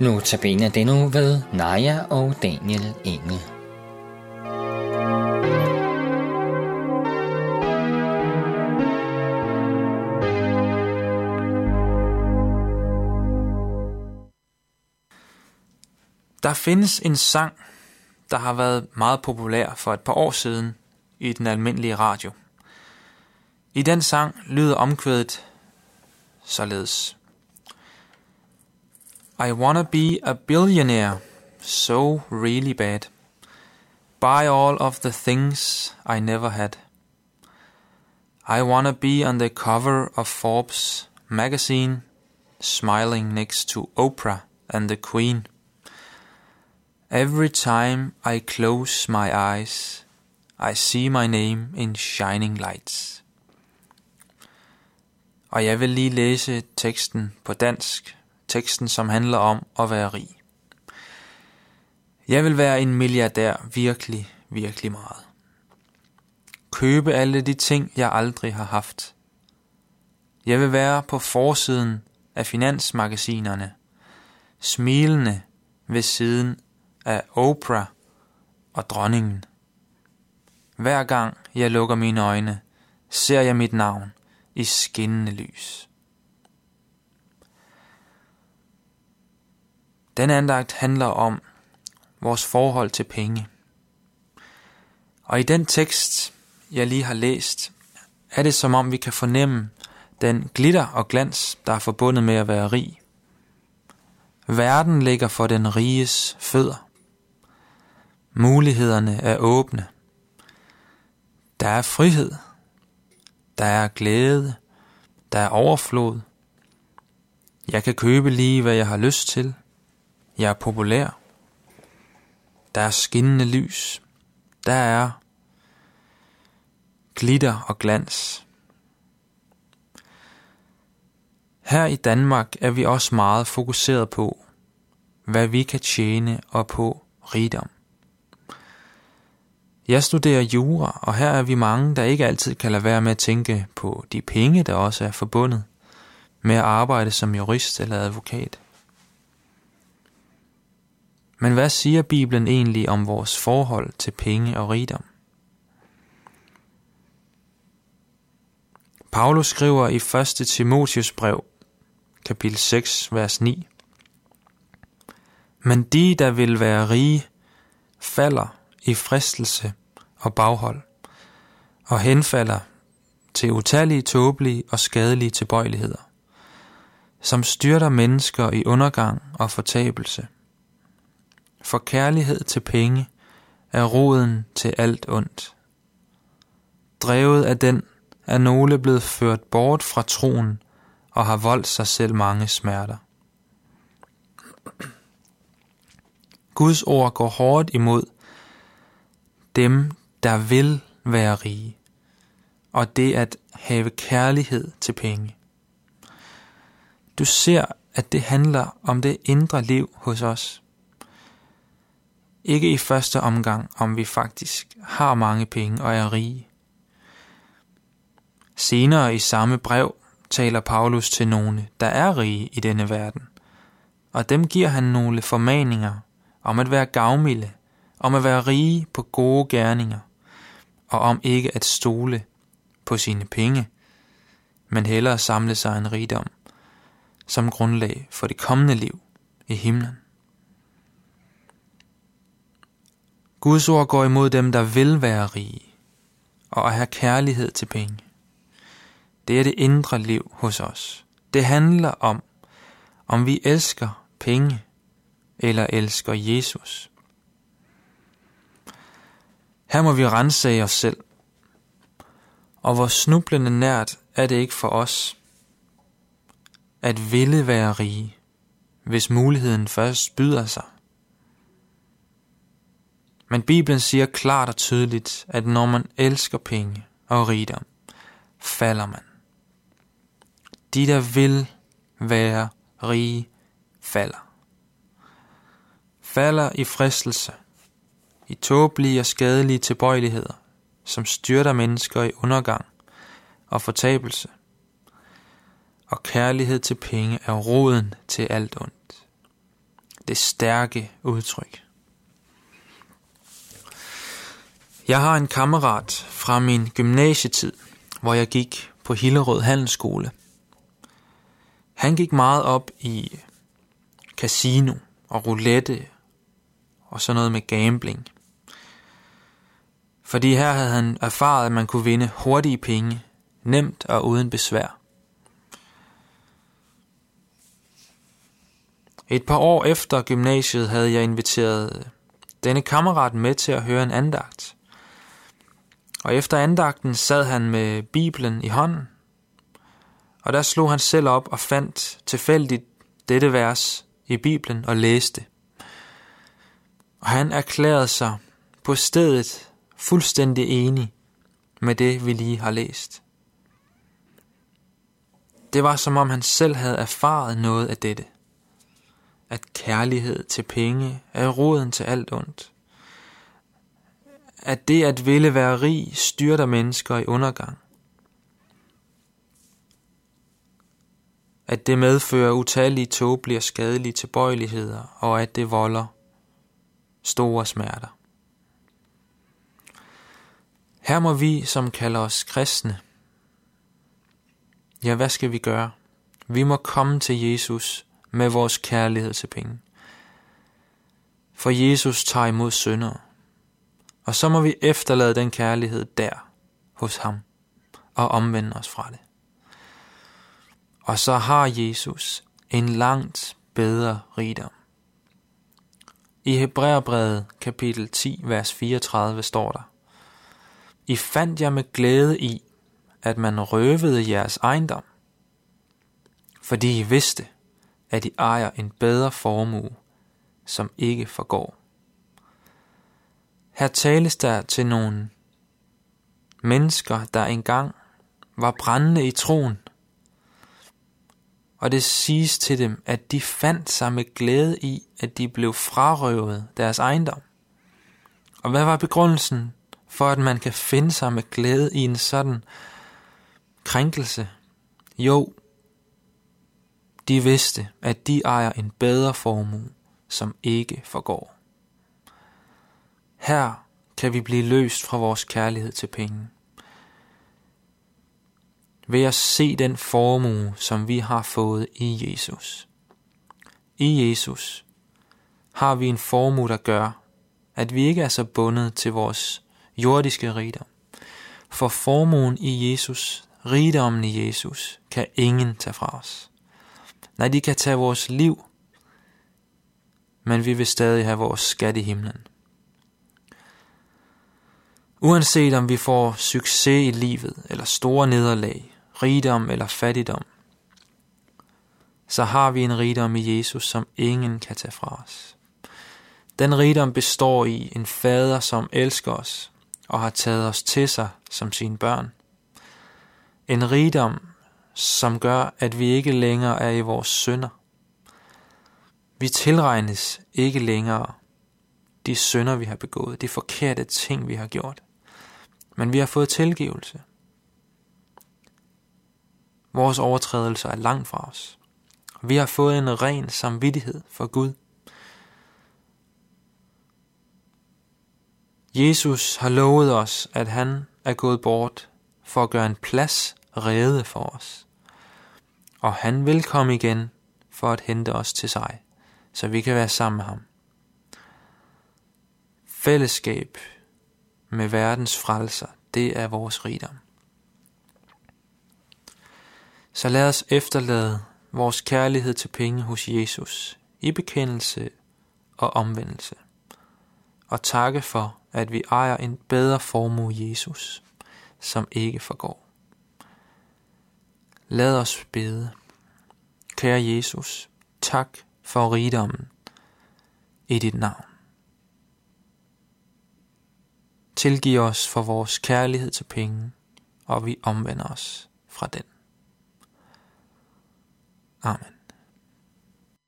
Nu tabiner det nu ved Naja og Daniel Engel. Der findes en sang, der har været meget populær for et par år siden i den almindelige radio. I den sang lyder omkvædet således. I wanna be a billionaire, so really bad. Buy all of the things I never had. I wanna be on the cover of Forbes magazine, smiling next to Oprah and the Queen. Every time I close my eyes, I see my name in shining lights. Og jeg vil lige læse teksten på dansk, teksten som handler om at være rig. Jeg vil være en milliardær virkelig, virkelig meget. Købe alle de ting, jeg aldrig har haft. Jeg vil være på forsiden af finansmagasinerne, smilende ved siden af Oprah og dronningen. Hver gang jeg lukker mine øjne, ser jeg mit navn i skinnende lys. Den andagt handler om vores forhold til penge. Og i den tekst, jeg lige har læst, er det som om vi kan fornemme den glitter og glans, der er forbundet med at være rig. Verden ligger for den riges fødder. Mulighederne er åbne. Der er frihed. Der er glæde. Der er overflod. Jeg kan købe lige, hvad jeg har lyst til. Jeg er populær. Der er skinnende lys. Der er glitter og glans. Her i Danmark er vi også meget fokuseret på, hvad vi kan tjene og på rigdom. Jeg studerer jura, og her er vi mange, der ikke altid kan lade være med at tænke på de penge, der også er forbundet med at arbejde som jurist eller advokat. Men hvad siger Bibelen egentlig om vores forhold til penge og rigdom? Paulus skriver i 1. Timotius brev, kapitel 6, vers 9. Men de, der vil være rige, falder i fristelse og baghold, og henfalder til utallige tåbelige og skadelige tilbøjeligheder, som styrter mennesker i undergang og fortabelse. For kærlighed til penge er roden til alt ondt. Drevet af den er nogle blevet ført bort fra troen og har voldt sig selv mange smerter. Guds ord går hårdt imod dem, der vil være rige, og det at have kærlighed til penge. Du ser, at det handler om det indre liv hos os. Ikke i første omgang, om vi faktisk har mange penge og er rige. Senere i samme brev taler Paulus til nogle, der er rige i denne verden, og dem giver han nogle formaninger om at være gavmilde, om at være rige på gode gerninger, og om ikke at stole på sine penge, men hellere samle sig en rigdom som grundlag for det kommende liv i himlen. Guds ord går imod dem, der vil være rige og have kærlighed til penge. Det er det indre liv hos os. Det handler om, om vi elsker penge eller elsker Jesus. Her må vi rense os selv. Og hvor snublende nært er det ikke for os at ville være rige, hvis muligheden først byder sig. Men Bibelen siger klart og tydeligt, at når man elsker penge og rigdom, falder man. De, der vil være rige, falder. Falder i fristelse – i tåbelige og skadelige tilbøjeligheder, som styrter mennesker i undergang og fortabelse. Og kærlighed til penge er roden til alt ondt. det stærke udtryk. Jeg har en kammerat fra min gymnasietid, hvor jeg gik på Hillerød Handelsskole. Han gik meget op i casino og roulette og sådan noget med gambling. Fordi her havde han erfaret, at man kunne vinde hurtige penge, nemt og uden besvær. Et par år efter gymnasiet havde jeg inviteret denne kammerat med til at høre en andagt. Og efter andagten sad han med Bibelen i hånden, og der slog han selv op og fandt tilfældigt dette vers i Bibelen og læste. Og han erklærede sig på stedet fuldstændig enig med det, vi lige har læst. Det var som om han selv havde erfaret noget af dette. At kærlighed til penge er roden til alt ondt. At det at ville være rig styrter mennesker i undergang. At det medfører utallige tåbelige og skadelige tilbøjeligheder, og at det volder store smerter. Her må vi, som kalder os kristne, ja, hvad skal vi gøre? Vi må komme til Jesus med vores kærlighed til penge. For Jesus tager imod syndere. Og så må vi efterlade den kærlighed der hos ham og omvende os fra det. Og så har Jesus en langt bedre rigdom. I Hebræerbrevet kapitel 10, vers 34 står der, I fandt jeg med glæde i, at man røvede jeres ejendom, fordi I vidste, at I ejer en bedre formue, som ikke forgår. Her tales der til nogle mennesker, der engang var brændende i troen, og det siges til dem, at de fandt sig med glæde i, at de blev frarøvet deres ejendom. Og hvad var begrundelsen for, at man kan finde sig med glæde i en sådan krænkelse? Jo, de vidste, at de ejer en bedre formue, som ikke forgår. Her kan vi blive løst fra vores kærlighed til penge ved at se den formue, som vi har fået i Jesus. I Jesus har vi en formue, der gør, at vi ikke er så bundet til vores jordiske rigdom. For formuen i Jesus, rigdommen i Jesus, kan ingen tage fra os. Nej, de kan tage vores liv, men vi vil stadig have vores skat i himlen. Uanset om vi får succes i livet eller store nederlag, rigdom eller fattigdom, så har vi en rigdom i Jesus, som ingen kan tage fra os. Den rigdom består i en fader, som elsker os og har taget os til sig som sine børn. En rigdom, som gør, at vi ikke længere er i vores synder. Vi tilregnes ikke længere de synder, vi har begået, de forkerte ting, vi har gjort. Men vi har fået tilgivelse. Vores overtrædelser er langt fra os. Vi har fået en ren samvittighed for Gud. Jesus har lovet os, at han er gået bort for at gøre en plads rede for os. Og han vil komme igen for at hente os til sig, så vi kan være sammen med ham. Fællesskab med verdens frelser, det er vores rigdom. Så lad os efterlade vores kærlighed til penge hos Jesus i bekendelse og omvendelse. Og takke for, at vi ejer en bedre formue Jesus, som ikke forgår. Lad os bede. Kære Jesus, tak for rigdommen i dit navn. Tilgiv os for vores kærlighed til penge, og vi omvender os fra den. Amen.